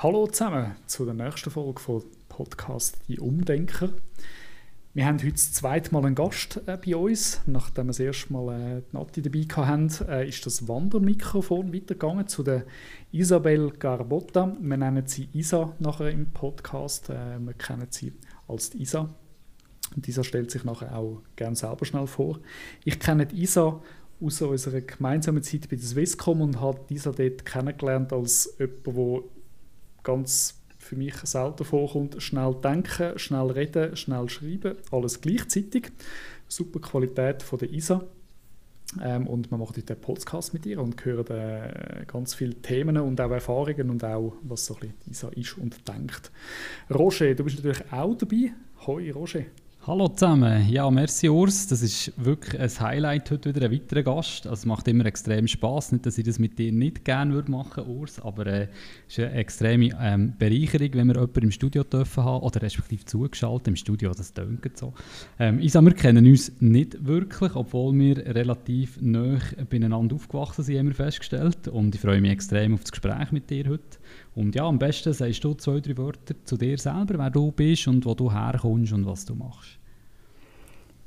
Hallo zusammen zu der nächsten Folge von Podcast Die Umdenker. Wir haben heute das zweite Mal einen Gast äh, bei uns. Nachdem wir das erste Mal äh, die Nati dabei hatten, äh, ist das Wandermikrofon weitergegangen zu der Isabel Garbotta. Wir nennen sie Isa nachher im Podcast. Äh, wir kennen sie als die Isa. Und Isa stellt sich nachher auch gerne selber schnell vor. Ich kenne die Isa aus unserer gemeinsamen Zeit bei der Swisscom und habe Isa dort kennengelernt als jemand, der ganz für mich selten vorkommt, schnell denken, schnell reden, schnell schreiben, alles gleichzeitig. Super Qualität von der Isa. Ähm, und man macht heute einen Podcast mit ihr und hört äh, ganz viele Themen und auch Erfahrungen und auch, was so ein bisschen Isa ist und denkt. Roger, du bist natürlich auch dabei. Hoi, Roger. Hallo zusammen. Ja, merci Urs. Das ist wirklich ein Highlight heute wieder ein weiterer Gast. Also es macht immer extrem Spaß. Nicht, dass ich das mit dir nicht gerne würde machen, Urs, aber äh, es äh, ist eine extreme ähm, Bereicherung, wenn wir jemanden im Studio dürfen haben oder respektive zugeschaltet im Studio. Das tönt so. Ähm, ich sage, wir kennen uns nicht wirklich, obwohl wir relativ nah beieinander aufgewachsen sind, wir festgestellt. Und ich freue mich extrem auf das Gespräch mit dir heute. Und ja, am besten sagst du zwei, drei Wörter zu dir selber, wer du bist und wo du herkommst und was du machst.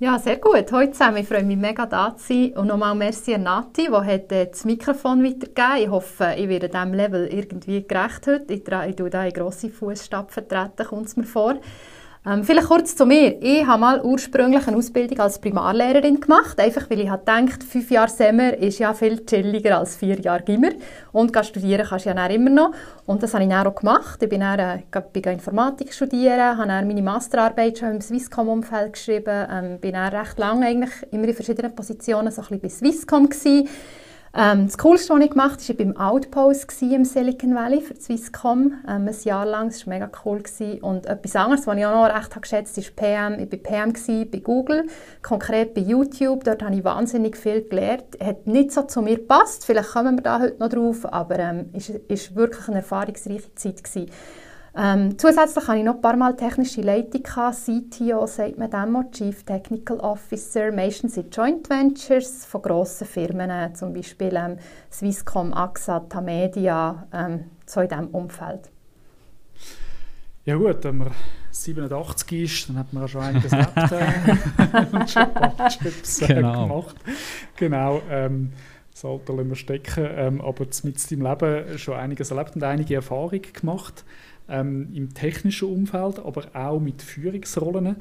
Ja, sehr gut. Heute zusammen. Ich freue mich mega, da zu sein. Und nochmal merci an Nati, die hat äh, das Mikrofon weitergegeben Ich hoffe, ich werde diesem Level irgendwie gerecht heute. Ich, ich tue da in grosse Fußstapfen treten, kommt es mir vor. Ähm, vielleicht kurz zu mir. Ich habe mal ursprünglich eine Ausbildung als Primarlehrerin gemacht, einfach weil ich habe gedacht, fünf Jahre Semmer ist ja viel chilliger als vier Jahre Gimmer und studieren kannst du ja dann immer noch. Und das habe ich dann auch gemacht. Ich bin dann äh, bin Informatik studieren, habe dann meine Masterarbeit schon im Swisscom-Umfeld geschrieben, ähm, bin dann recht lange eigentlich immer in verschiedenen Positionen so ein bisschen bei Swisscom gewesen ähm, das Coolste, was ich gemacht habe, war beim Outpost im Silicon Valley für Swisscom. Ähm, ein Jahr lang. Das war mega cool. Gewesen. Und etwas anderes, was ich auch noch recht geschätzt habe, ist PM. Ich war PM bei Google, konkret bei YouTube. Dort habe ich wahnsinnig viel gelernt. Hat nicht so zu mir gepasst. Vielleicht kommen wir da heute noch drauf. Aber es ähm, war wirklich eine erfahrungsreiche Zeit. Gewesen. Ähm, zusätzlich hatte ich noch ein paar Mal technische Leitung, CTO sagt man dem, Chief Technical Officer, meistens in Joint Ventures von grossen Firmen, äh, zum Beispiel ähm, Swisscom, AXA, Tamedia, ähm, so in diesem Umfeld. Ja gut, wenn man 87 ist, dann hat man schon einiges erlebt äh, und schon ein paar Chips genau. gemacht. Genau. Ähm, das Alter lassen wir stecken, ähm, aber mit deinem Leben schon einiges erlebt und einige Erfahrungen gemacht ähm, im technischen Umfeld, aber auch mit Führungsrollen.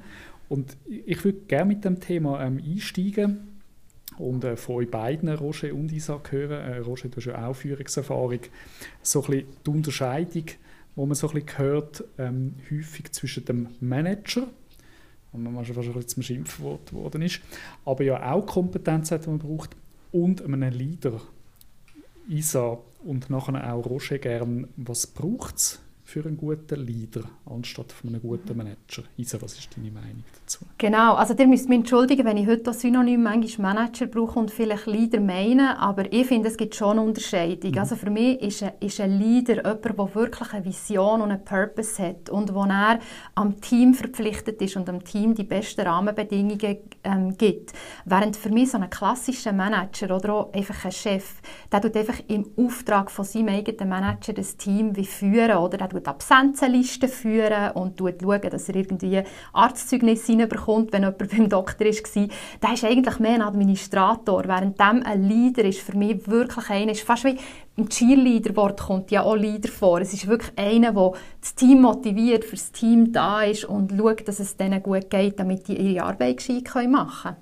Und ich würde gerne mit dem Thema ähm, einsteigen und äh, von euch beiden, Roger und Isaac, hören. Äh, Roger, du hast ja auch Führungserfahrung. So ein die Unterscheidung, wo man so ein bisschen hört, ähm, häufig zwischen dem Manager, und man schon fast zum Schimpfwort geworden ist, aber ja auch Kompetenz hat, die man braucht, und einem Leader. Isa und nachher auch Roger gern, was braucht es für einen guten Leader anstatt von einem guten Manager. Isa, was ist deine Meinung dazu? Genau, also ihr müsst mich entschuldigen, wenn ich heute das Synonym manchmal Manager brauche und vielleicht Leader meine, aber ich finde, es gibt schon Unterscheidung. Mhm. Also für mich ist ein, ist ein Leader jemand, der wirklich eine Vision und einen Purpose hat und wo er am Team verpflichtet ist und am Team die besten Rahmenbedingungen ähm, gibt. Während für mich so ein klassischer Manager oder auch einfach ein Chef, der tut einfach im Auftrag von seinem eigenen Manager das Team wie führen oder der tut Absenzenlisten führen und schauen, dass er irgendwie Arztzeugnis reinbekommt, wenn jemand beim Doktor war. Der ist eigentlich mehr ein Administrator, während dem ein Leader ist für mich wirklich einer, ist fast wie im Cheerleader-Wort kommt ja auch Leader vor. Es ist wirklich einer, der das Team motiviert, für das Team da ist und schaut, dass es denen gut geht, damit die ihre Arbeit gescheit machen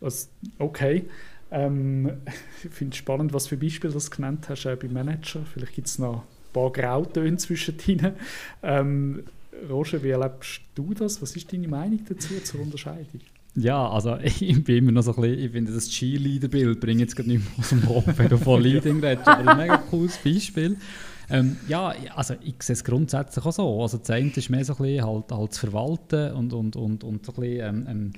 können. Okay. Ähm, ich finde es spannend, was für Beispiele du genannt hast äh, beim Manager. Vielleicht gibt es noch paar Grautöne zwischen ihnen. Ähm, Roger, wie erlebst du das? Was ist deine Meinung dazu zur Unterscheidung? Ja, also ich bin immer noch so ein bisschen, ich finde das Cheerleader-Bild bringe jetzt gerade nicht mehr aus dem Kopf, wenn du von Leading redest, aber ein mega cooles Beispiel. Ähm, ja, also ich sehe es grundsätzlich auch so. Also das eine ist mehr so ein bisschen halt, halt zu verwalten und, und, und, und so ein bisschen ähm, ähm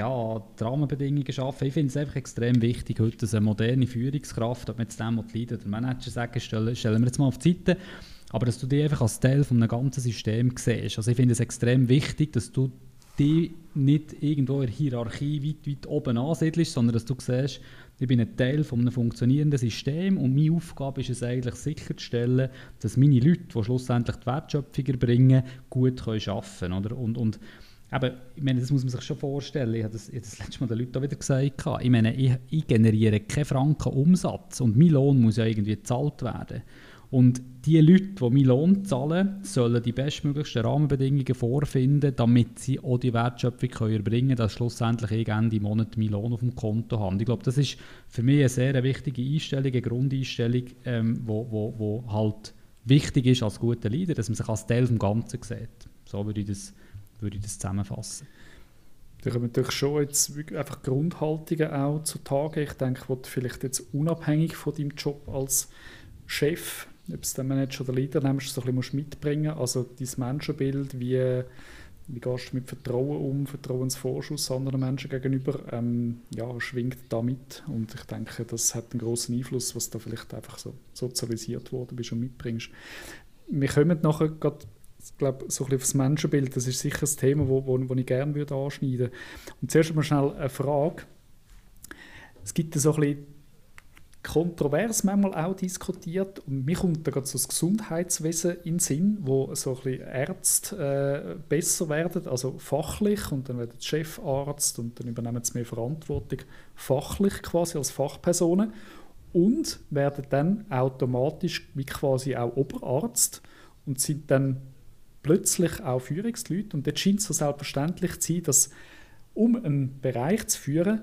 ja, die Rahmenbedingungen schaffen. Ich finde es einfach extrem wichtig, heute, dass eine moderne Führungskraft, ob man jetzt dem Leader oder Manager sagen, stellen, stellen wir jetzt mal auf die Seite, aber dass du dich einfach als Teil von einem ganzen System siehst. Also ich finde es extrem wichtig, dass du die nicht irgendwo in der Hierarchie weit, weit oben ansiedelst, sondern dass du siehst, ich bin ein Teil von einem funktionierenden System und meine Aufgabe ist es eigentlich sicherzustellen, dass meine Leute, die schlussendlich die Wertschöpfung erbringen, gut arbeiten können. Und, und eben, ich meine, das muss man sich schon vorstellen. Ich habe das, ich habe das letzte Mal den Leuten auch wieder gesagt. Ich meine, ich, ich generiere keinen Franken Umsatz und mein Lohn muss ja irgendwie gezahlt werden. Und die Leute, die meinen Lohn zahlen, sollen die bestmöglichsten Rahmenbedingungen vorfinden, damit sie auch die Wertschöpfung können erbringen können, dass schlussendlich ich Ende Monat meinen Lohn auf dem Konto habe. Ich glaube, das ist für mich eine sehr wichtige Einstellung, eine Grundeinstellung, ähm, wo, wo, wo halt wichtig ist als guter Leader, dass man sich als Teil des Ganzen sieht. So würde ich das, würde ich das zusammenfassen. Da kommen natürlich schon jetzt einfach Grundhaltungen auch zutage. Ich denke, wo vielleicht jetzt unabhängig von deinem Job als Chef ob es der Manager oder Leader nimmst, so ein bisschen mitbringen musst. Also dein Menschenbild, wie, wie gehst du mit Vertrauen um, Vertrauensvorschuss anderen Menschen gegenüber, ähm, ja, schwingt da mit. Und ich denke, das hat einen großen Einfluss, was da vielleicht einfach so sozialisiert worden bist und mitbringst. Wir kommen nachher gerade ich glaube, so ein bisschen das Menschenbild, das ist sicher ein Thema, wo, wo, wo ich gerne würde anschneiden würde. Und zuerst mal schnell eine Frage. Es gibt so ein bisschen kontrovers manchmal auch diskutiert. Und mir kommt da gerade so das Gesundheitswesen in den Sinn, wo so ein bisschen Ärzte äh, besser werden, also fachlich, und dann werden Chefarzt und dann übernehmen sie mehr Verantwortung fachlich quasi als Fachpersonen und werden dann automatisch wie quasi auch Oberarzt und sind dann plötzlich auch Führungsleute. Und dort scheint es so selbstverständlich zu sein, dass um einen Bereich zu führen,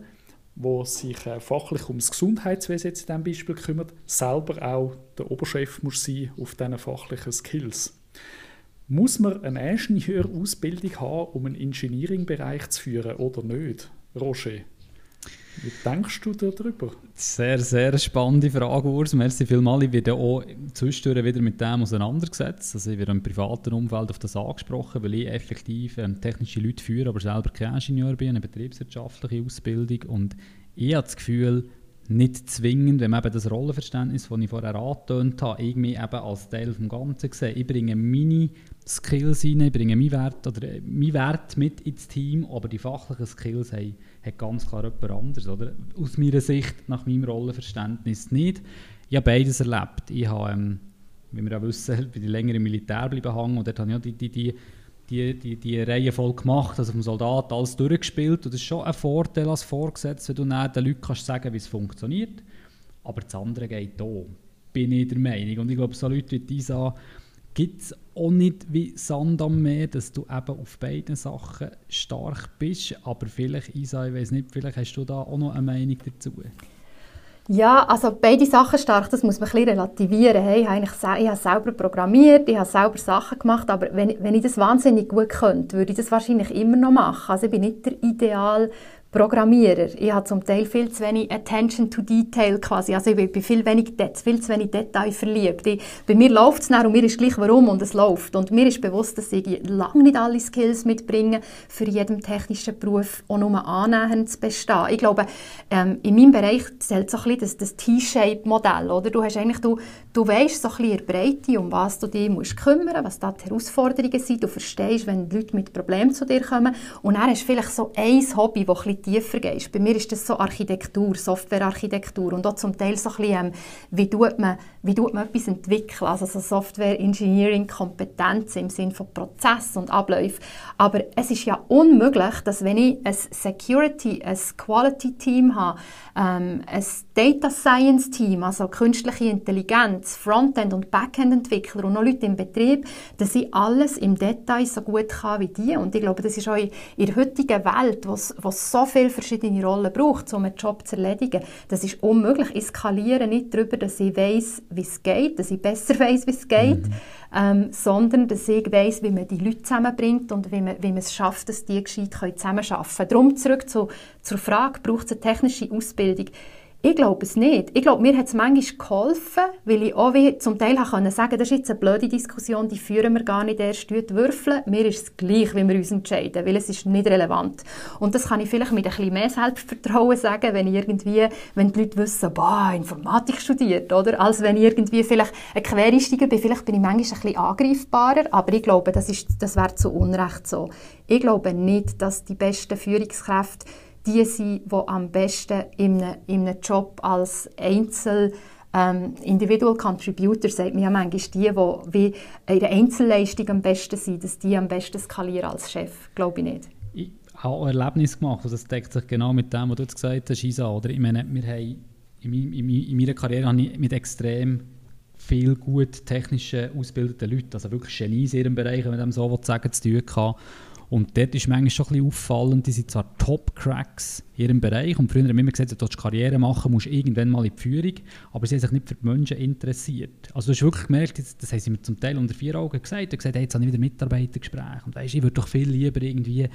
wo sich äh, fachlich ums Gesundheitswesen jetzt in diesem Beispiel kümmert, selber auch der Oberchef muss sein auf diesen fachlichen Skills. Muss man eine Ingenieurausbildung haben, um einen Engineering-Bereich zu führen oder nicht? Roger, wie denkst du darüber? Sehr, sehr spannende Frage, Urs. Merci vielmals. Ich werde auch zwischendurch wieder mit dem auseinandergesetzt. Also ich werde im privaten Umfeld auf das angesprochen, weil ich effektiv ähm, technische Leute führe, aber selber kein Ingenieur bin, eine betriebswirtschaftliche Ausbildung. Und ich habe das Gefühl, nicht zwingend, wenn man eben das Rollenverständnis, das ich vorher angetönt habe, irgendwie eben als Teil des Ganzen sehe. Ich bringe meine Skills rein, ich bringe meinen Wert, oder äh, meinen Wert mit ins Team, aber die fachlichen Skills haben, hat ganz klar jemand anderes. Oder? Aus meiner Sicht, nach meinem Rollenverständnis nicht. Ich habe beides erlebt. Ich habe, ähm, wie wir ja wissen, bei den längeren Militär bleiben hängen und dort habe ich ja die, die, die die, die, die Reihe voll gemacht, also vom Soldat alles durchgespielt. Und das ist schon ein Vorteil als Vorgesetzter, wenn du den Leuten kannst sagen wie es funktioniert. Aber das andere geht auch, bin ich der Meinung. Und ich glaube, so Leute wie Isa gibt es auch nicht wie Sand am Meer, dass du eben auf beiden Sachen stark bist. Aber vielleicht, Isa, ich weiß nicht, vielleicht hast du da auch noch eine Meinung dazu. Ja, also beide Sachen stark, das muss man ein bisschen relativieren. Hey, ich, habe selber programmiert, ich habe selber Sachen gemacht, aber wenn, wenn ich das wahnsinnig gut könnte, würde ich das wahrscheinlich immer noch machen. Also ich bin nicht der Ideal Programmierer. Ich habe zum Teil viel zu wenig Attention to Detail quasi. Also ich bin viel, wenig, viel zu wenig Detail verliebt. Ich, bei mir läuft es und mir ist gleich warum und es läuft. Und mir ist bewusst, dass ich lange nicht alle Skills mitbringe, für jeden technischen Beruf auch nur annähernd zu bestehen. Ich glaube, ähm, in meinem Bereich zählt so ein bisschen das, das T-Shape-Modell. Du, hast du, du weißt so ein bisschen Breite, um was du dich musst kümmern was da die Herausforderungen sind. Du verstehst, wenn Leute mit Problemen zu dir kommen. Und dann hast du vielleicht so ein Hobby, das ein tiefer gehst. Bei mir ist das so Architektur, Softwarearchitektur und auch zum Teil so ein bisschen, ähm, wie, tut man, wie tut man etwas entwickeln, also so Software Engineering Kompetenz im Sinne von Prozess und Abläufen. Aber es ist ja unmöglich, dass wenn ich ein Security, ein Quality Team habe, ähm, ein Data Science Team, also künstliche Intelligenz, Frontend und Backend Entwickler und noch Leute im Betrieb, dass ich alles im Detail so gut kann wie die. Und ich glaube, das ist auch in der heutigen Welt, wo es so viele verschiedene Rollen braucht, um einen Job zu erledigen. Das ist unmöglich. Ich skaliere nicht darüber, dass ich weiß, wie es geht, dass ich besser weiß, wie es geht, mhm. ähm, sondern dass ich weiß, wie man die Leute zusammenbringt und wie man, wie man es schafft, dass die gescheit zusammenarbeiten können. Darum zurück zu, zur Frage, braucht es eine technische Ausbildung? Ich glaube es nicht. Ich glaube, mir hat es manchmal geholfen, weil ich auch wie zum Teil konnte sagen, das ist jetzt eine blöde Diskussion, die führen wir gar nicht erst würfeln. Mir ist es gleich, wie wir uns entscheiden, weil es ist nicht relevant. Und das kann ich vielleicht mit ein bisschen mehr Selbstvertrauen sagen, wenn ich irgendwie, wenn die Leute wissen, boah, Informatik studiert, oder? Als wenn ich irgendwie vielleicht ein Quereinsteiger bin. Vielleicht bin ich manchmal ein bisschen angreifbarer, aber ich glaube, das, ist, das wäre zu Unrecht so. Ich glaube nicht, dass die besten Führungskräfte die sind, die am besten in einem, in einem Job als Einzel ähm, Individual Contributor, sagt man ja manchmal, die, die wie ihre Einzelleistung am besten sind, dass die am besten skalieren als Chef, glaube ich nicht. Ich habe auch Erlebnis gemacht, also das deckt sich genau mit dem, was du jetzt gesagt hast, Isa, oder? Ich meine, wir haben in, in, in meiner Karriere habe ich mit extrem viel gut technisch ausgebildeten Leuten, also wirklich Genies in ihrem Bereich, wenn man dem so sagen zu tun hatte. Und dort ist manchmal schon ein bisschen auffallend, die sind zwar Top-Cracks ihrem Bereich und früher haben wir immer gesagt, du Karriere machen, musst irgendwann mal in die Führung, aber sie haben sich nicht für die Menschen interessiert. Also du hast wirklich gemerkt, das haben sie mir zum Teil unter vier Augen gesagt, und gesagt, hey, jetzt habe ich wieder Mitarbeitergespräche und weißt, ich würde doch viel lieber irgendwie,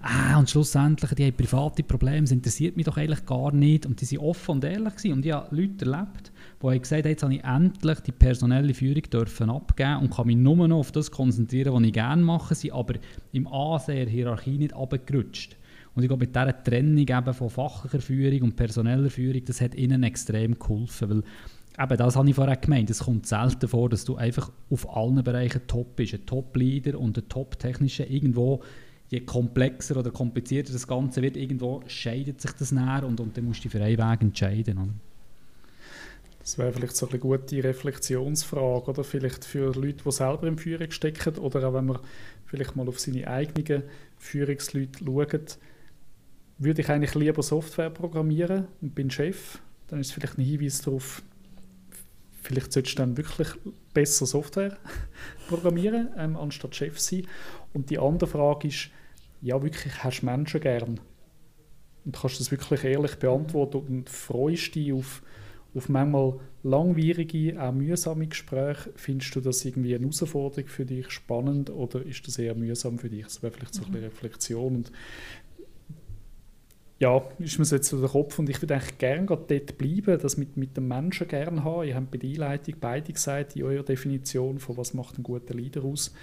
ah, und schlussendlich, die haben private Probleme, das interessiert mich doch eigentlich gar nicht und die sind offen und ehrlich gewesen. und ich habe Leute erlebt, wo ich gesagt habe, jetzt habe ich endlich die personelle Führung dürfen abgeben und kann mich nur noch auf das konzentrieren, was ich gerne mache, sie aber im Ansehen Hierarchie nicht abgerutscht. Und ich glaube, mit dieser Trennung eben von fachlicher Führung und personeller Führung, das hat ihnen extrem geholfen, weil eben das habe ich vorher gemeint, es kommt selten vor, dass du einfach auf allen Bereichen top bist, ein Top-Leader und ein Top-Technischer irgendwo je komplexer oder komplizierter das Ganze wird, irgendwo scheidet sich das näher und, und dann musst du dich für einen Weg entscheiden. Oder? Das wäre vielleicht so eine gute Reflexionsfrage, oder vielleicht für Leute, die selber in Führung stecken, oder auch wenn man vielleicht mal auf seine eigenen Führungsleute schaut, würde ich eigentlich lieber Software programmieren und bin Chef, dann ist es vielleicht ein Hinweis darauf, vielleicht solltest du dann wirklich besser Software programmieren, ähm, anstatt Chef sein. Und die andere Frage ist, ja wirklich, hast du Menschen gern? Und kannst du das wirklich ehrlich beantworten und freust dich auf auf manchmal langwierige, auch mühsame Gespräche, findest du das irgendwie eine Herausforderung für dich, spannend oder ist das eher mühsam für dich? Das wäre vielleicht so mhm. eine Reflexion. Und ja, ist mir jetzt so der Kopf und ich würde eigentlich gerne dort bleiben, das mit, mit dem Menschen gerne haben. Ihr habt bei der Einleitung beide gesagt, in eurer Definition von was macht ein guter Leader aus,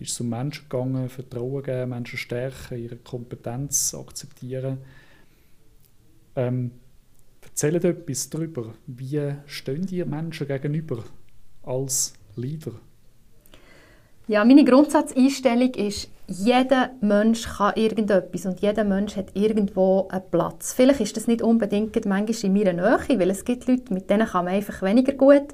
ist es um Menschen gegangen, Vertrauen geben, Menschen stärken, ihre Kompetenz akzeptieren. Ähm, Erzählt etwas darüber, wie stehen ihr Menschen gegenüber als Leader? Ja, meine Grundsatzeinstellung ist, jeder Mensch kann irgendetwas und jeder Mensch hat irgendwo einen Platz. Vielleicht ist das nicht unbedingt manchmal in meiner Nähe, weil es gibt Leute, mit denen kann man einfach weniger gut.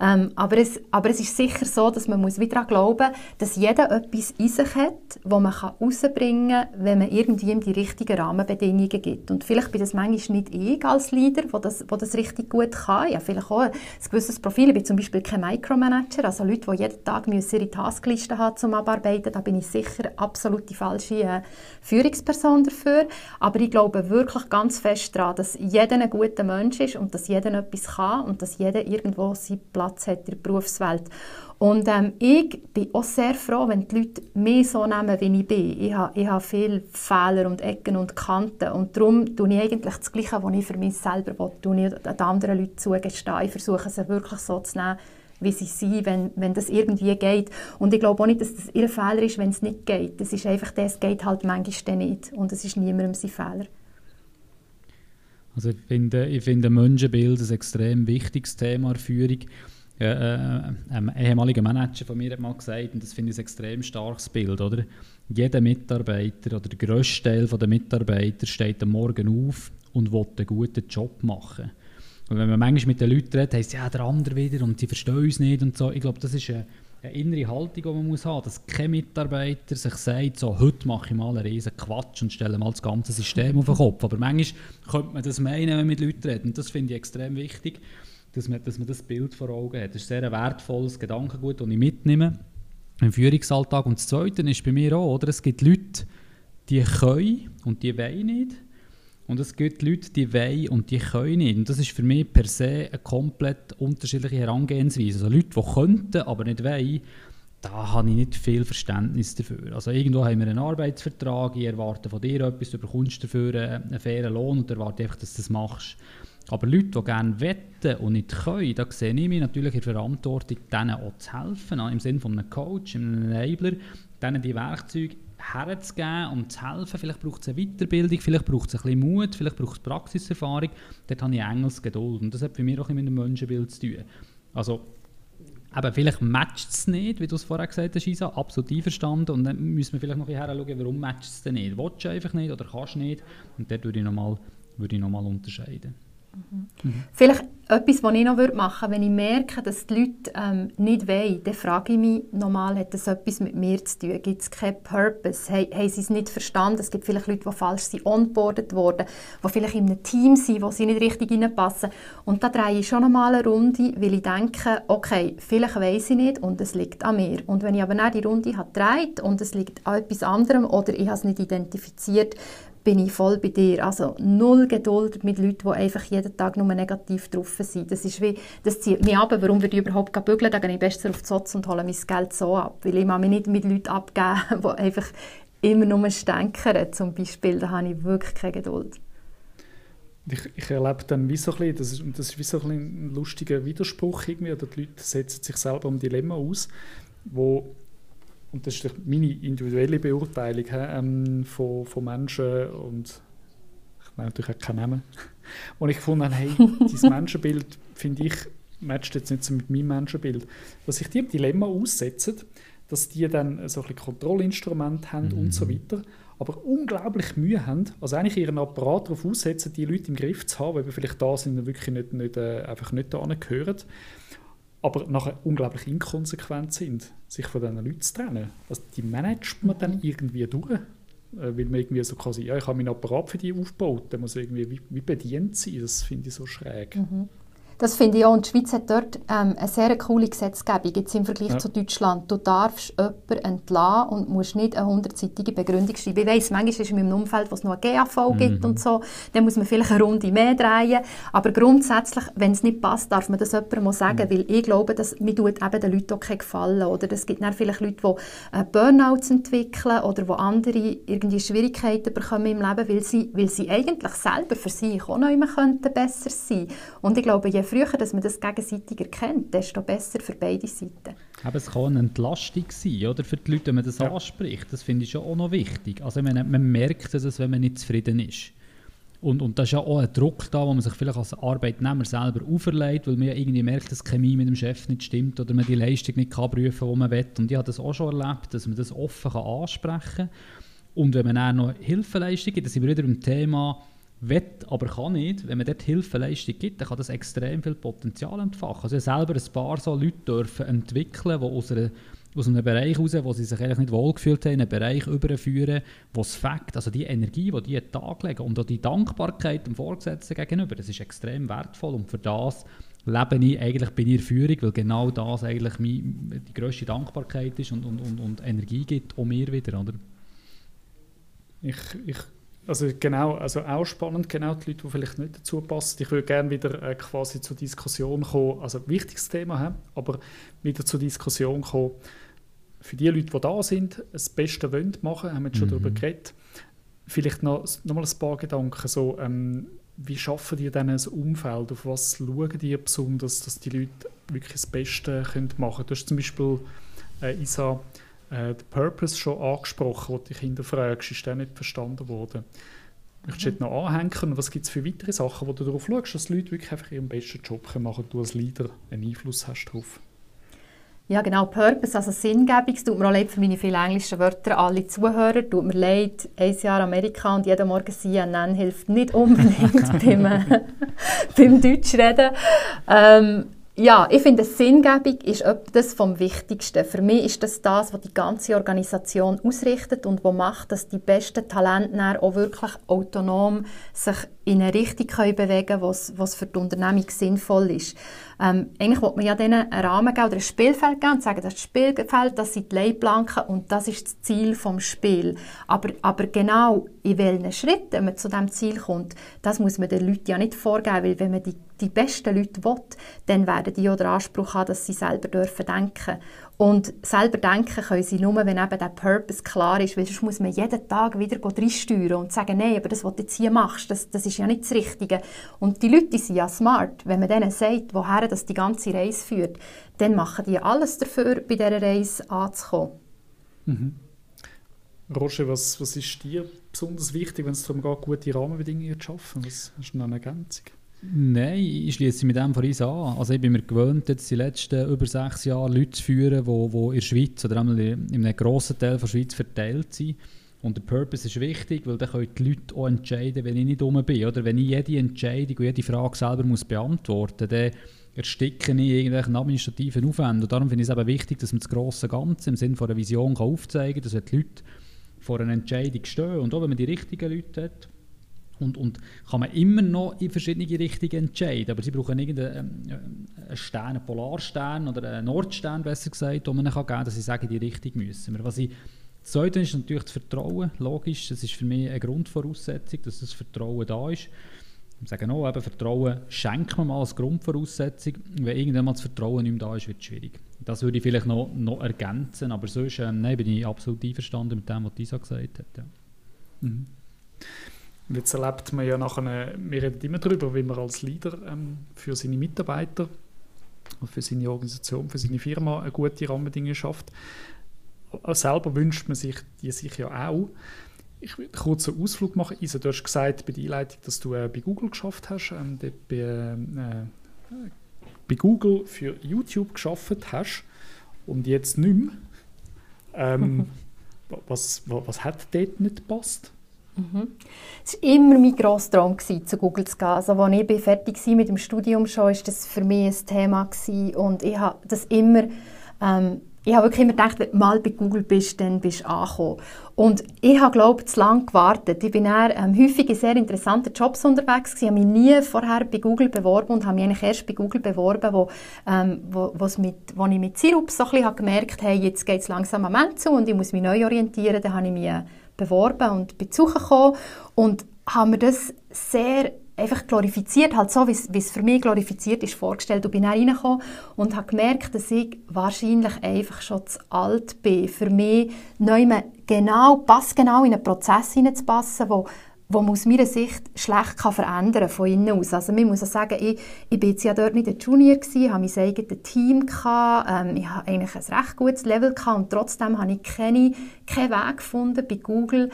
Ähm, aber, es, aber es ist sicher so, dass man muss wieder daran glauben dass jeder etwas in sich hat, das man rausbringen kann, wenn man irgendwie ihm die richtigen Rahmenbedingungen gibt. Und vielleicht bin das manchmal nicht ich als Leader, wo das, wo das richtig gut kann. Ja, vielleicht auch ein gewisses Profil. Ich bin zum Beispiel kein Micromanager, also Leute, die jeden Tag ihre Taskliste haben zum Abarbeiten, da bin ich sicher absolut die falsche äh, Führungsperson dafür. Aber ich glaube wirklich ganz fest daran, dass jeder ein guter Mensch ist und dass jeder etwas kann und dass jeder irgendwo seinen Platz hat in der Berufswelt. Und ähm, ich bin auch sehr froh, wenn die Leute mich so nehmen, wie ich bin. Ich habe, ich viele Fehler und Ecken und Kanten und darum tue ich eigentlich das Gleiche, was ich für mich selber will, tue ich den anderen Leuten zugestehen. Ich versuche es wirklich so zu nehmen, wie sie sind, wenn, wenn das irgendwie geht. Und ich glaube auch nicht, dass das ihr Fehler ist, wenn es nicht geht. Das ist einfach, das geht halt manchmal nicht. Und es ist niemandem sein Fehler. Also ich finde, ich finde Menschenbild ein extrem wichtiges Thema Führung. Äh, ein ehemaliger Manager von mir hat mal gesagt, und das finde ich ein extrem starkes Bild, oder? Jeder Mitarbeiter oder der grösste Teil der Mitarbeiter steht am Morgen auf und will einen guten Job machen. Wenn man manchmal mit den Leuten redet, heisst es, ja, der andere wieder und sie verstehen uns nicht und so. Ich glaube, das ist eine, eine innere Haltung, die man muss haben dass kein Mitarbeiter sich sagt, so, heute mache ich mal einen riesen Quatsch und stelle mal das ganze System auf den Kopf. Aber manchmal könnte man das meinen, wenn man mit Leuten redet. Und das finde ich extrem wichtig, dass man, dass man das Bild vor Augen hat. Das ist sehr ein wertvolles Gedankengut, das ich mitnehme im Führungsalltag. Und das Zweite ist bei mir auch, oder? es gibt Leute, die können und die wollen nicht. Und es gibt Leute, die wollen und die können nicht. Und das ist für mich per se eine komplett unterschiedliche Herangehensweise. Also Leute, die könnten, aber nicht wollen, da habe ich nicht viel Verständnis dafür. Also irgendwo haben wir einen Arbeitsvertrag, ich erwarte von dir etwas, du bekommst dafür einen fairen Lohn und erwarte einfach, dass du das machst. Aber Leute, die gerne wetten und nicht können, da sehe ich mich natürlich in Verantwortung, denen auch zu helfen, im Sinne von einem Coach, einem Enabler, denen die Werkzeuge herzugeben und zu helfen. Vielleicht braucht es eine Weiterbildung, vielleicht braucht es ein bisschen Mut, vielleicht braucht es Praxiserfahrung. Dort habe ich Engelsgeduld und das hat für mich auch mit dem Menschenbild zu tun. Also, aber vielleicht matcht es nicht, wie du es vorher gesagt hast, Isa, absolut einverstanden. Und dann müssen wir vielleicht noch bisschen warum matcht es denn nicht? Willst du einfach nicht oder kannst du nicht? Und dort würde ich nochmal noch unterscheiden. Mhm. Vielleicht etwas, was ich noch machen würde, wenn ich merke, dass die Leute ähm, nicht wollen, dann frage ich mich nochmal, hat das etwas mit mir zu tun? Gibt es keinen Purpose? He, haben sie es nicht verstanden? Es gibt vielleicht Leute, die falsch sind onboardet worden, die vielleicht in einem Team sind, wo sie nicht richtig reinpassen. Und da drehe ich schon nochmal eine Runde, weil ich denke, okay, vielleicht weiß ich nicht und es liegt an mir. Und wenn ich aber nicht die Runde habe gedreht und es liegt an etwas anderem oder ich habe es nicht identifiziert, bin ich voll bei dir. Also null Geduld mit Leuten, die einfach jeden Tag nur negativ drauf sind. Das, ist wie, das zieht mich ab. Warum würde ich überhaupt bügeln? Da gehe ich besser auf die Sotz und hole mein Geld so ab. Weil ich mich nicht mit Leuten abgeben, die einfach immer nur stänkern. Zum Beispiel, da habe ich wirklich keine Geduld. Ich, ich erlebe dann wie so ein bisschen, das ist, das ist so ein, ein lustiger Widerspruch irgendwie, oder die Leute setzen sich selber ein Dilemma aus, wo und das ist meine individuelle Beurteilung ähm, von, von Menschen und ich meine natürlich auch keinen Namen, wo ich gefunden habe, hey, dieses Menschenbild, finde ich, matcht jetzt nicht so mit meinem Menschenbild. Dass sich die im Dilemma aussetzen, dass die dann so ein bisschen Kontrollinstrument haben mhm. und so mhm. weiter, aber unglaublich Mühe haben, also eigentlich ihren Apparat darauf aussetzen, die Leute im Griff zu haben, weil vielleicht da sind wirklich nicht, nicht, äh, einfach nicht da gehören aber nachher unglaublich inkonsequent sind, sich von diesen Leuten zu trennen. Also die managt man dann mhm. irgendwie durch, äh, weil man irgendwie so quasi, ja, ich habe meinen Apparat für die aufgebaut, der muss irgendwie wie, wie bedient sein, das finde ich so schräg. Mhm. Das finde ich auch. Und die Schweiz hat dort ähm, eine sehr coole Gesetzgebung jetzt im Vergleich ja. zu Deutschland. Du darfst jemanden entlassen und musst nicht eine hundertseitige Begründung schreiben. Ich weiss, manchmal ist es in meinem Umfeld, wo es noch eine GAV mhm. gibt und so, dann muss man vielleicht eine Runde mehr drehen. Aber grundsätzlich, wenn es nicht passt, darf man das jemandem mal sagen, mhm. weil ich glaube, dass mir tut eben den Leuten auch keinen Gefallen. Oder es gibt dann vielleicht Leute, die äh, Burnouts entwickeln oder die andere irgendwie Schwierigkeiten bekommen im Leben, weil sie, weil sie eigentlich selber für sich auch noch immer könnten besser sein. Und ich glaube, je früher dass man das gegenseitig erkennt, desto besser für beide Seiten. Aber es kann eine Entlastung sein, oder, für die Leute, wenn man das ja. anspricht. Das finde ich schon auch noch wichtig. Also man, man merkt es, wenn man nicht zufrieden ist. Und, und da ist ja auch ein Druck da, wo man sich vielleicht als Arbeitnehmer selber auferlegt, weil man ja irgendwie merkt, dass die Chemie mit dem Chef nicht stimmt oder man die Leistung nicht kann prüfen kann, die man will. Und ich habe das auch schon erlebt, dass man das offen kann ansprechen kann. Und wenn man dann noch Hilfeleistung gibt, dann sind wir wieder beim Thema, will, aber kann nicht. Wenn man dort Hilfeleistung gibt, dann kann das extrem viel Potenzial entfachen. Also ich selber ein paar so Leute dürfen entwickeln, die aus, aus einem Bereich heraus, wo sie sich eigentlich nicht wohlgefühlt haben, in einen Bereich überführen, wo es fängt, also die Energie, die die an den Tag legen und auch die Dankbarkeit dem Vorgesetzten gegenüber, das ist extrem wertvoll und für das lebe ich eigentlich bei ihrer Führung, weil genau das eigentlich mein, die grösste Dankbarkeit ist und, und, und, und Energie gibt, um mir wieder, oder? Ich, ich also genau, also auch spannend, genau die Leute, die vielleicht nicht dazu passen. Ich würde gerne wieder äh, quasi zur Diskussion kommen, also wichtiges Thema haben, aber wieder zur Diskussion kommen, für die Leute, die da sind, das Beste wollen machen, haben wir schon mhm. darüber geredet. Vielleicht noch, noch mal ein paar Gedanken, so, ähm, wie schaffen die denn ein Umfeld, auf was schauen die besonders, dass die Leute wirklich das Beste können machen können. Du hast zum Beispiel, äh, Isa, äh, den Purpose schon angesprochen, den du dich hinterfragst, ist der nicht verstanden worden. Möchtest du mhm. noch anhängen und was gibt es für weitere Sachen, wo du darauf schaust, dass die Leute wirklich einfach ihren besten Job machen können, du als Leader einen Einfluss hast darauf? Ja, genau, Purpose, also Sinngebung. Es tut mir auch leid für meine vielen englischen Wörter, alle Zuhörer. Tut mir leid, ein Jahr Amerika und jeden Morgen CNN hilft nicht unbedingt beim, beim Deutschreden. Ähm, ja, ich finde, Sinngebung ist etwas vom Wichtigsten. Für mich ist das das, was die ganze Organisation ausrichtet und was macht, dass die besten Talente auch wirklich autonom sich in eine Richtung bewegen können, was für die Unternehmung sinnvoll ist. Ähm, eigentlich wollte man ja denen einen Rahmen geben oder ein Spielfeld geben und sagen, das das Spielfeld, das sind die Leitplanken und das ist das Ziel vom Spiel. Aber, aber genau in welchen Schritten man zu diesem Ziel kommt, das muss man den Leuten ja nicht vorgeben, weil wenn man die die besten Leute will, dann werden die auch den Anspruch haben, dass sie selber dürfen denken und selber denken können sie nur, wenn eben der Purpose klar ist, weil sonst muss man jeden Tag wieder reinsteuern und sagen, nein, aber das, was du jetzt hier machst, das, das ist ja nicht das Richtige. Und die Leute sind ja smart. Wenn man denen sagt, woher das die ganze Reise führt, dann machen die alles dafür, bei dieser Reise anzukommen. Mhm. Roger, was, was ist dir besonders wichtig, wenn es darum geht, gute Rahmenbedingungen zu schaffen? Was hast du noch eine Ergänzung? Nein, ich schließe mit dem von uns an. Also ich bin mir gewöhnt, jetzt die letzten über sechs Jahre Leute zu führen, die, in der Schweiz oder einmal in einem grossen Teil der Schweiz verteilt sind. Und der Purpose ist wichtig, weil dann können die Leute auch entscheiden, wenn ich nicht dumm bin. Oder wenn ich jede Entscheidung und jede Frage selber muss beantworten muss, dann ersticke ich irgendwelchen administrativen Aufwand. Und darum finde ich es eben wichtig, dass man das grosse Ganze im Sinne einer Vision aufzeigen kann, dass die Leute vor einer Entscheidung stehen. Und auch wenn man die richtigen Leute hat, und, und kann man immer noch in verschiedene Richtungen entscheiden. Aber sie brauchen irgendeinen ähm, Stern, einen Polarstern oder einen Nordstern, besser gesagt, wo man kann geben dass sie sagen, die Richtung müssen wir. Was ich das Zweite ist natürlich das Vertrauen. Logisch, das ist für mich eine Grundvoraussetzung, dass das Vertrauen da ist. Ich sage auch, eben, Vertrauen schenkt man mal als Grundvoraussetzung. Wenn irgendwann mal das Vertrauen nicht mehr da ist, wird es schwierig. Das würde ich vielleicht noch, noch ergänzen, aber sonst ähm, nein, bin ich absolut einverstanden mit dem, was Isa gesagt hat. Ja. Mhm. Jetzt erlebt man ja nachher, wir reden immer darüber, wie man als Leader ähm, für seine Mitarbeiter, für seine Organisation, für seine Firma eine gute Rahmenbedingungen schafft. Auch selber wünscht man sich die sich ja auch. Ich will kurz einen Ausflug machen. Isa, du hast gesagt bei der Einleitung, dass du äh, bei Google geschafft hast, ähm, bei, äh, bei Google für YouTube geschafft hast und jetzt nicht mehr. Ähm, was, was, was hat dort nicht gepasst? Mhm. Es war immer mein grosser Traum, zu Google zu gehen. Also, als ich fertig war mit dem Studium schon, war das für mich ein Thema. Gewesen. Und ich habe das immer... Ähm, ich habe wirklich immer gedacht, wenn du mal bei Google bist, dann bist du angekommen. Und ich habe, glaube ich, zu lange gewartet. Ich bin dann, ähm, häufig in sehr interessanten Jobs unterwegs gewesen. Ich habe mich nie vorher bei Google beworben und habe mich eigentlich erst bei Google beworben, wo, ähm, wo, mit, wo ich mit Sirup so ein bisschen gemerkt habe, jetzt geht es langsam am Ende zu und ich muss mich neu orientieren. Dann habe ich mich äh, beworben und bin gekommen und habe mir das sehr einfach glorifiziert, halt so, wie es für mich glorifiziert ist, vorgestellt. Und bin dann reingekommen und habe gemerkt, dass ich wahrscheinlich einfach schon zu alt bin, für mich neu genau, passgenau in einen Prozess hineinzupassen, wo wo man aus meiner Sicht schlecht kann verändern von innen aus. Also man muss auch sagen, ich, ich bin jetzt ja dort nicht ein Junior gewesen, habe mein eigenes Team gehabt, ähm, ich habe eigentlich ein recht gutes Level gehabt und trotzdem habe ich keine, keinen Weg gefunden bei Google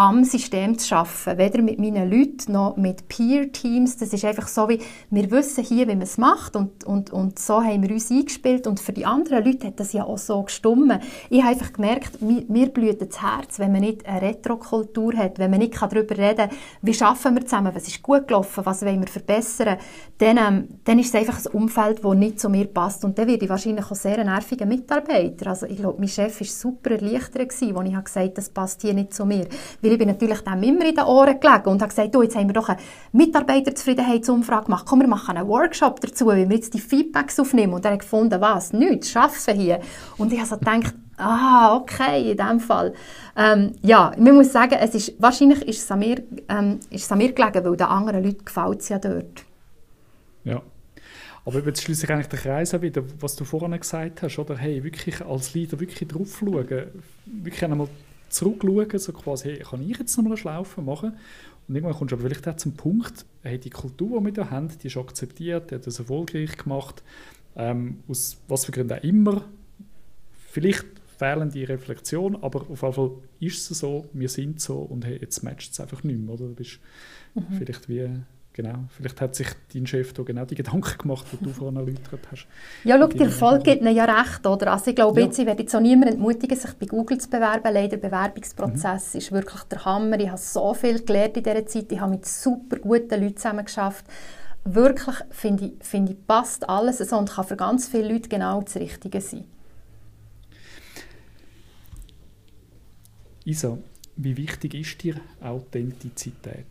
am System zu arbeiten, weder mit meinen Leuten noch mit Peer-Teams. Das ist einfach so, wie wir wissen hier, wie man es macht und, und, und so haben wir uns eingespielt und für die anderen Leute hat das ja auch so gestummen. Ich habe einfach gemerkt, mir, mir blüht das Herz, wenn man nicht eine Retro-Kultur hat, wenn man nicht darüber reden kann, wie schaffen wir zusammen, was ist gut gelaufen, was wollen wir verbessern, dann, ähm, dann ist es einfach ein Umfeld, das nicht zu mir passt und dann werde ich wahrscheinlich auch sehr ein nerviger Mitarbeiter. Also ich glaube, mein Chef war super erleichtert, als ich gesagt habe, das passt hier nicht zu mir. Weil ich bin natürlich dem immer in den Ohren gelegen und habe gesagt, du, jetzt haben wir doch eine Mitarbeiterzufriedenheitsumfrage gemacht. Komm, wir machen einen Workshop dazu, wie wir jetzt die Feedbacks aufnehmen. Und er hat gefunden, was? Nichts, arbeiten hier. Und ich habe so gedacht, ah, okay, in dem Fall. Ähm, ja, man muss sagen, es ist, wahrscheinlich ist es, an mir, ähm, ist es an mir gelegen, weil den anderen Leuten gefällt es ja dort. Ja. Aber jetzt schließe ich eigentlich den Kreis wieder, was du vorhin gesagt hast, oder? Hey, wirklich als Leader wirklich drauf schauen, wirklich einmal zurückschauen, so quasi, hey, kann ich jetzt nochmal eine Schlaufe machen? Und irgendwann kommst du aber vielleicht auch zum Punkt, hey, die Kultur, die wir hier haben, die ist akzeptiert, die hat das erfolgreich gemacht, ähm, aus was für Gründen auch immer. Vielleicht fehlen die Reflexion, aber auf jeden Fall ist es so, wir sind so und hey, jetzt matcht es einfach nicht mehr, oder? Du bist mhm. vielleicht wie Genau, vielleicht hat sich dein Chef da genau die Gedanken gemacht, die du vorhin erläutert hast. Ja, schau, der Erfolg gibt ihnen ja recht, oder? Also ich glaube, ja. jetzt, ich werde jetzt auch niemanden entmutigen, sich bei Google zu bewerben. Leider, der Bewerbungsprozess mhm. ist wirklich der Hammer. Ich habe so viel gelernt in dieser Zeit. Ich habe mit super guten Leuten zusammen geschafft. Wirklich, finde ich, finde ich, passt alles so und kann für ganz viele Leute genau das Richtige sein. Isa, wie wichtig ist dir Authentizität?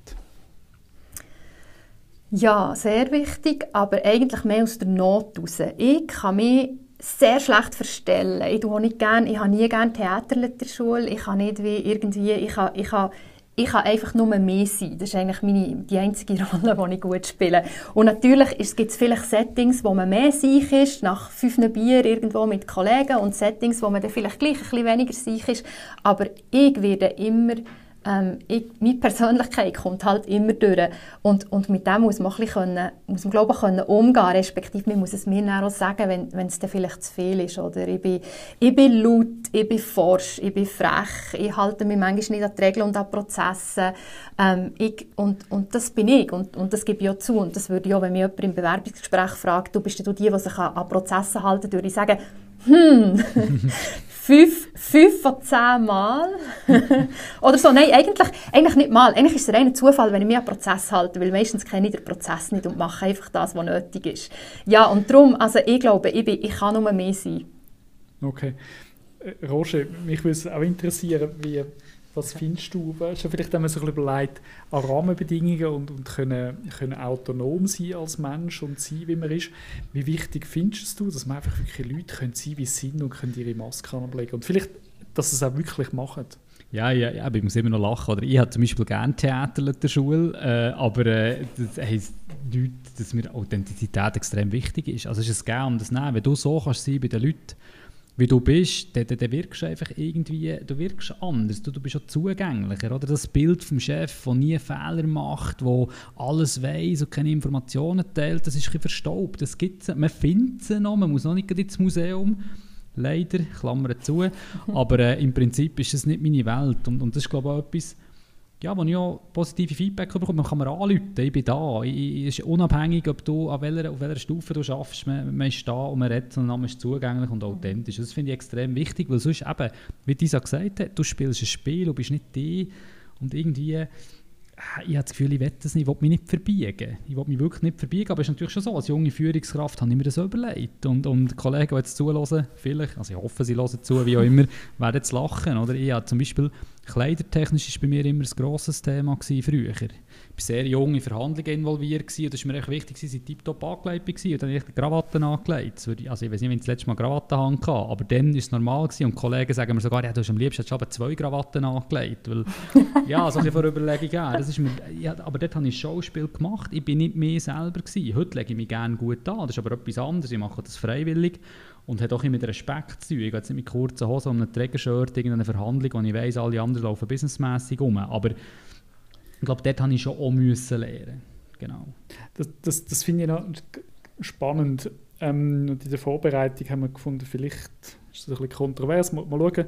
Ja, sehr wichtig, aber eigentlich mehr aus der Not heraus. Ich kann mich sehr schlecht verstellen. Ich nicht gern, ich habe nie gerne Theater in der Schule. Ich kann nicht wie irgendwie, ich habe, ich habe ich kann einfach nur mehr sein. Das ist eigentlich meine, die einzige Rolle, die ich gut spiele. Und natürlich gibt es vielleicht Settings, wo man mehr sich ist, nach fünf Bier irgendwo mit Kollegen und Settings, wo man dann vielleicht gleich ein bisschen weniger sich ist. Aber ich werde immer ähm, ich, meine Persönlichkeit kommt halt immer durch. Und, und mit dem muss man, ein können, muss man glaube ich, können umgehen respektive man muss es mir auch sagen, wenn, wenn es dann vielleicht zu viel ist. Oder? Ich, bin, ich bin laut, ich bin forsch, ich bin frech, ich halte mich manchmal nicht an die Regeln und an Prozesse. Ähm, ich, und, und das bin ich und, und das gebe ich auch zu. Und das würde ich auch, wenn mich jemand im Bewerbungsgespräch fragt, du bist du die, die sich an, an Prozesse halten, würde ich sagen, hm, fünf, fünf von zehn Mal. Oder so, nein, eigentlich, eigentlich nicht mal. Eigentlich ist es ein Zufall, wenn ich mich an Prozess halte, weil meistens kenne ich den Prozess nicht und mache einfach das, was nötig ist. Ja, und darum, also ich glaube, ich, bin, ich kann nur mehr sein. Okay. Äh, Roger, mich würde es auch interessieren, wie was findest du, weißt du, vielleicht haben wir sich überlegt, an Rahmenbedingungen und, und können, können autonom sein als Mensch und sein, wie man ist. Wie wichtig findest du, dass man einfach wirklich Leute können sein wie sie sind und können ihre Maske anlegen und vielleicht, dass sie es auch wirklich machen? Ja, ja, ja, ich muss immer noch lachen. Oder ich habe zum Beispiel gerne Theater in der Schule, äh, aber äh, das heisst nicht, dass mir Authentizität extrem wichtig ist. Also es ist es gerne das Nehmen. Wenn du so kannst sein bei den Leuten, wie du bist, dann, dann wirkst du einfach irgendwie, du wirkst anders, du, du bist auch zugänglicher, oder? Das Bild vom Chef, der nie Fehler macht, der alles weiß und keine Informationen teilt, das ist ein bisschen verstaubt, das gibt's, man findet es noch, man muss noch nicht ins Museum, leider, Klammer zu, aber äh, im Prinzip ist das nicht meine Welt. Und, und das ist glaube ich auch etwas, ja, wo ich auch positive Feedback bekomme, man kann mir anrufen, ich bin da. Es ist unabhängig, ob du an welcher, auf welcher Stufe du arbeitest, man, man ist da und man redet und man ist zugänglich und authentisch. Das finde ich extrem wichtig, weil sonst eben, wie Disa gesagt hat, du spielst ein Spiel und bist nicht die und irgendwie ich habe das Gefühl, ich will das nicht, ich will mich nicht verbiegen. Ich will mich wirklich nicht verbiegen, aber es ist natürlich schon so, als junge Führungskraft habe ich mir das überlegt. Und, und Kollegen, die jetzt zuhören, vielleicht, also ich hoffe, sie hören zu, wie auch immer, werden jetzt lachen. Oder? Ich habe zum Beispiel, kleidertechnisch war bei mir immer ein grosses Thema gewesen, früher war sehr jung in Verhandlungen involviert gewesen, und es war mir echt wichtig, dass ich tiptop angelegt war und dann habe ich Krawatten angelegt. Also ich weiß nicht, wenn ich das letzte Mal Krawatten hatte, aber dann war es normal gewesen und Kollegen sagen mir sogar, ja, du hast am liebsten schon zwei Krawatten angelegt, weil, ja, so ein von Überlegung her. Das ist mir, ja, aber dort habe ich Schauspiel gemacht, ich bin nicht mehr selber gewesen. Heute lege ich mich gerne gut an, das ist aber etwas anderes, ich mache das freiwillig und hat auch mit Respekt zu tun. Ich gehe jetzt mit kurzen Hosen um einen Trägershirt, irgendeine Verhandlung, wo ich weiss, alle anderen laufen businessmässig um, aber ich glaube, dort habe ich schon auch müssen lernen. Genau. Das, das, das finde ich noch spannend. Ähm, und in der Vorbereitung haben wir gefunden, vielleicht ist das ein bisschen kontrovers. Mal, mal schauen.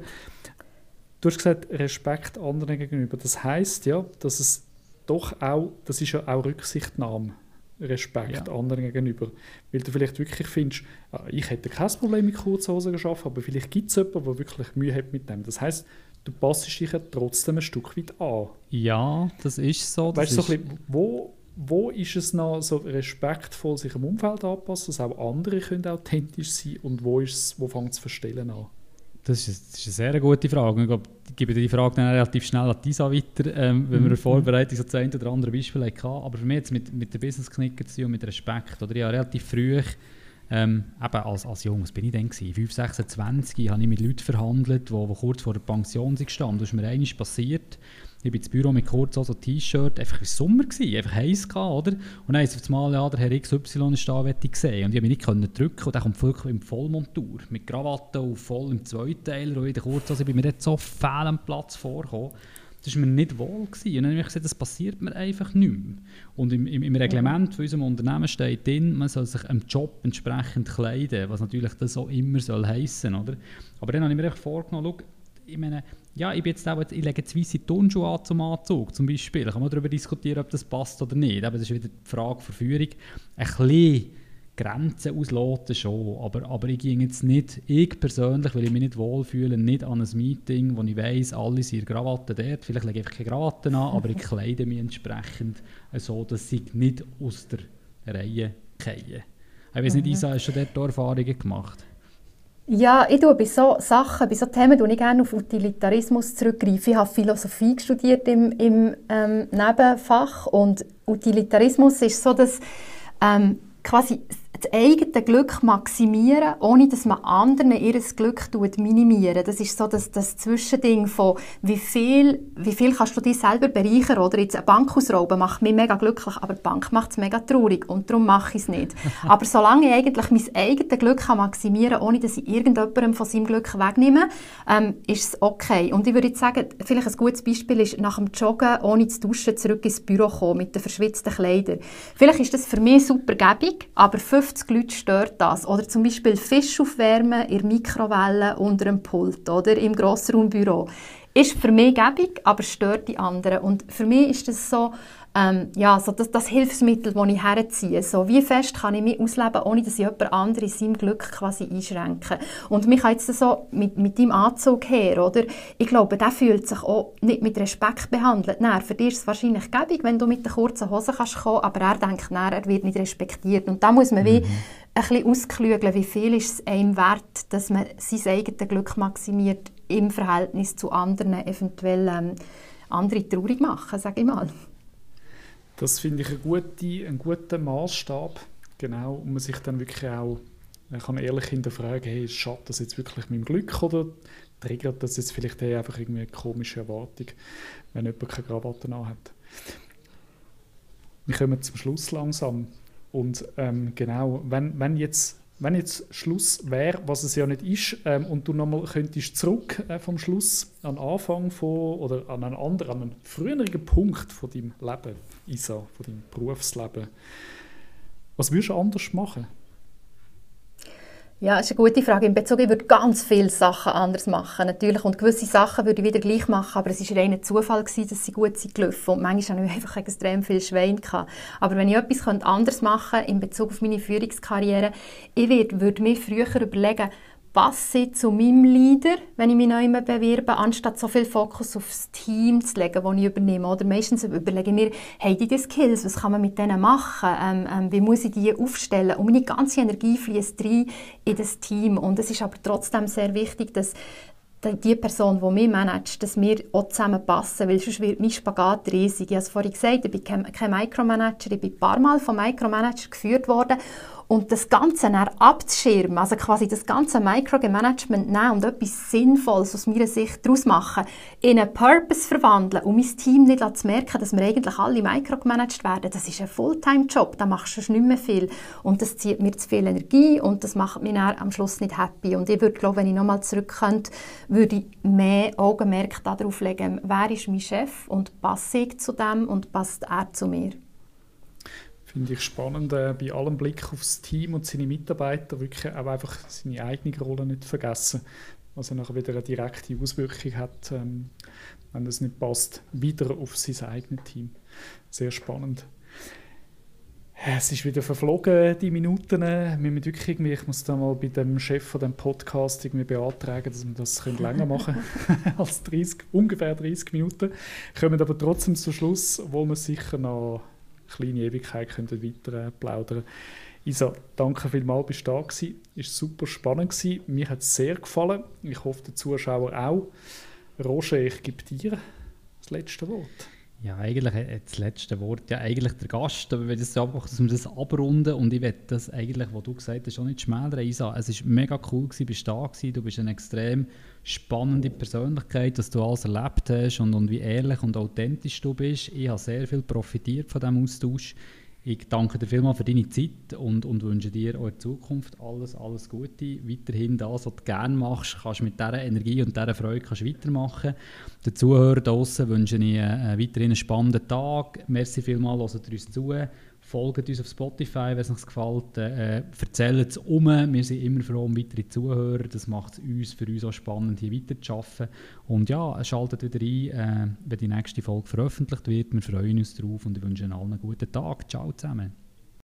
Du hast gesagt, Respekt anderen gegenüber. Das heißt ja, dass es doch auch, das ist ja auch Rücksichtnahme, Respekt ja. anderen gegenüber. Weil du vielleicht wirklich findest, ah, ich hätte kein Problem mit Kurzhosen geschafft, aber vielleicht gibt es jemanden, der wirklich Mühe hat mit dem. Das heißt, du passt dich ja trotzdem ein Stück weit an. Ja, das ist so. Das weißt du, so wo, wo ist es noch so respektvoll, sich im Umfeld anpassen, dass auch andere können authentisch sein und wo, wo fängt es Verstellen an? Das ist, das ist, eine sehr gute Frage. Ich, glaube, ich gebe die Frage dann relativ schnell an Tisa weiter, ähm, wenn mhm. wir vorbereitet so ein oder andere Beispiel hatten. Aber für mich jetzt mit, mit der Business-Knicker zu und mit Respekt. Oder ich habe relativ früh ähm, eben als, als Jung, was bin ich denn? 5, 26 habe ich mit Leuten verhandelt, die, die kurz vor der Pension sind gestanden. Das ist mir einmal passiert. Ich bin ins Büro mit kurz so T-Shirt, einfach im Sommer gewesen, einfach heiß gehabt, oder? Und dann ist auf einmal, ja, der Herr XY ist da, ich gesehen. Und ich habe mich nicht drücken und dann kommt wirklich in Vollmontur, mit Krawatte und voll im Zweiteiler und in der Kurzhose, bin mir dort so fehl am Platz vorgekommen. Das war mir nicht wohl. Gewesen. Und dann habe ich gesagt, das passiert mir einfach nicht mehr. Und im, im, im Reglement von unserem Unternehmen steht drin, man soll sich am Job entsprechend kleiden, was natürlich das auch immer soll heissen, oder? Aber dann habe ich mir einfach vorgenommen, schau, ich meine, ja, ich, bin jetzt auch, ich lege jetzt weisse Turnschuhe an zum Anzug, zum Beispiel. Da kann man darüber diskutieren, ob das passt oder nicht. Aber das ist wieder die Frage der Führung. Ein bisschen Grenzen ausloten schon, aber, aber ich gehe jetzt nicht, ich persönlich, weil ich mich nicht wohlfühle, nicht an ein Meeting, wo ich weiss, alle sind in Krawatte dort, vielleicht lege ich einfach keine Krawatten an, aber ich kleide mich entsprechend so, dass ich nicht aus der Reihe gehe. Ich weiß nicht, mhm. Isa, hast du dort Erfahrungen gemacht? Ja, ich tue bei so Sachen, bei so Themen tue ich gerne auf Utilitarismus zurückgreifen. Ich habe Philosophie studiert im, im ähm, Nebenfach und Utilitarismus ist so, dass ähm, quasi das eigene Glück maximieren, ohne dass man anderen ihr Glück minimieren. Das ist so das, das Zwischending von, wie viel, wie viel kannst du dich selber bereichern, oder? Jetzt eine Bank ausrauben macht mich mega glücklich, aber die Bank macht es mega traurig und darum mache ich es nicht. aber solange ich eigentlich mein eigenes Glück kann maximieren kann, ohne dass ich irgendjemandem von seinem Glück wegnehme, ähm, ist es okay. Und ich würde jetzt sagen, vielleicht ein gutes Beispiel ist, nach dem Joggen ohne zu duschen zurück ins Büro kommen mit den verschwitzten Kleidern. Vielleicht ist das für mich super gäbig, aber 50 Leute stört das. Oder zum Beispiel Fisch aufwärmen in der Mikrowelle unter dem Pult oder im Grossraumbüro. Ist für mich gäbig, aber stört die anderen. Und für mich ist das so, ähm, ja, so das, das Hilfsmittel, das ich herziehe. So, wie fest kann ich mich ausleben, ohne dass ich jemand anderen in seinem Glück quasi einschränke. Und mich jetzt so mit, mit deinem Anzug her, oder? Ich glaube, der fühlt sich auch nicht mit Respekt behandelt. Nein, für dich ist es wahrscheinlich gäbig, wenn du mit den kurzen Hosen kannst kommen, aber er denkt, nein, er wird nicht respektiert. Und da muss man mhm. wie ein bisschen ausklügeln, wie viel ist es einem wert, dass man sein eigenes Glück maximiert im Verhältnis zu anderen eventuell ähm, andere traurig machen, sage ich mal. Das finde ich einen guten, einen guten Maßstab, genau, und man sich dann wirklich auch man kann ehrlich hinterfragen, hey, schadet das jetzt wirklich meinem Glück oder triggert das jetzt vielleicht einfach irgendwie eine komische Erwartung, wenn jemand keine Krawatte hat. Wir kommen zum Schluss langsam. Und ähm, genau, wenn, wenn jetzt wenn jetzt Schluss wäre, was es ja nicht ist, ähm, und du nochmal könntest zurück äh, vom Schluss an Anfang von, oder an einen anderen, an einen früheren Punkt von deinem Leben, Isa, von deinem Berufsleben, was würdest du anders machen? Ja, ist eine gute Frage. In Bezug, ich würde ganz viele Sachen anders machen, natürlich. Und gewisse Sachen würde ich wieder gleich machen, aber es war reiner Zufall, gewesen, dass sie gut sind gelaufen. Und manchmal hatte ich einfach extrem viel Schwein. Gehabt. Aber wenn ich etwas anders machen könnte in Bezug auf meine Führungskarriere, ich würde mir früher überlegen, passe zu meinem Leader, wenn ich mich neu bewerbe, anstatt so viel Fokus auf das Team zu legen, das ich übernehme. Oder meistens überlege ich mir, haben die Skills, was kann man mit denen machen, ähm, ähm, wie muss ich die aufstellen? Und meine ganze Energie fließt rein in das Team. Und es ist aber trotzdem sehr wichtig, dass die Person, die mich managt, dass wir auch zusammenpassen, weil sonst wird mein Spagat riesig. Ich habe es vorhin gesagt, ich bin kein, kein Micromanager, ich bin ein paar Mal vom Micromanager geführt worden und das Ganze dann abzuschirmen, also quasi das ganze Micromanagement nehmen und etwas Sinnvolles aus meiner Sicht daraus machen, in einen Purpose verwandeln und mein Team nicht zu merken, dass wir eigentlich alle microgemanagt werden, das ist ein Fulltime-Job, da machst du nicht mehr viel und das zieht mir zu viel Energie und das macht mich dann am Schluss nicht happy und ich würde glaube, wenn ich nochmal zurück könnte, würde ich mehr Augenmerk darauf legen, wer ist mein Chef und passe ich zu dem und passt er zu mir. Finde ich spannend, äh, bei allem Blick aufs Team und seine Mitarbeiter wirklich auch einfach seine eigene Rolle nicht vergessen. Was ja nachher wieder eine direkte Auswirkung hat, ähm, wenn das nicht passt, wieder auf sein eigenes Team. Sehr spannend. Es ist wieder verflogen, die Minuten. Wir müssen wirklich irgendwie, ich muss da mal bei dem Chef von dem Podcast irgendwie beantragen, dass wir das länger machen können als 30, ungefähr 30 Minuten. Kommen aber trotzdem zum Schluss, wo wir sicher noch kleine Ewigkeit könnten weiter äh, plaudern. Isa, danke vielmals, bist du da gewesen. Ist super spannend gewesen. Mir hat es sehr gefallen. Ich hoffe, den Zuschauern auch. Roger, ich gebe dir das letzte Wort. Ja, eigentlich das letzte Wort ja eigentlich der Gast, aber wenn das einfach, dass das abrunden und ich werde das eigentlich, was du gesagt hast, auch nicht schmälern, Isa. Es war mega cool gewesen, bist da gewesen, du bist eine extrem spannende Persönlichkeit, dass du alles erlebt hast und, und wie ehrlich und authentisch du bist. Ich habe sehr viel profitiert von diesem Austausch. Ich danke dir vielmals für deine Zeit und, und wünsche dir auch in Zukunft alles, alles Gute. Weiterhin das, was du gerne machst, kannst du mit dieser Energie und dieser Freude kannst weitermachen. Den Zuhörern draußen wünsche ich äh, weiterhin einen spannenden Tag. Merci vielmals, hört uns zu. Folgt uns auf Spotify, wenn es euch gefällt. Äh, erzählt es um. Wir sind immer froh um weitere Zuhörer. Das macht es uns, für uns auch spannend, hier weiterzuarbeiten. Und ja, schaltet wieder ein, äh, wenn die nächste Folge veröffentlicht wird. Wir freuen uns drauf und ich wünsche allen einen guten Tag. Ciao zusammen.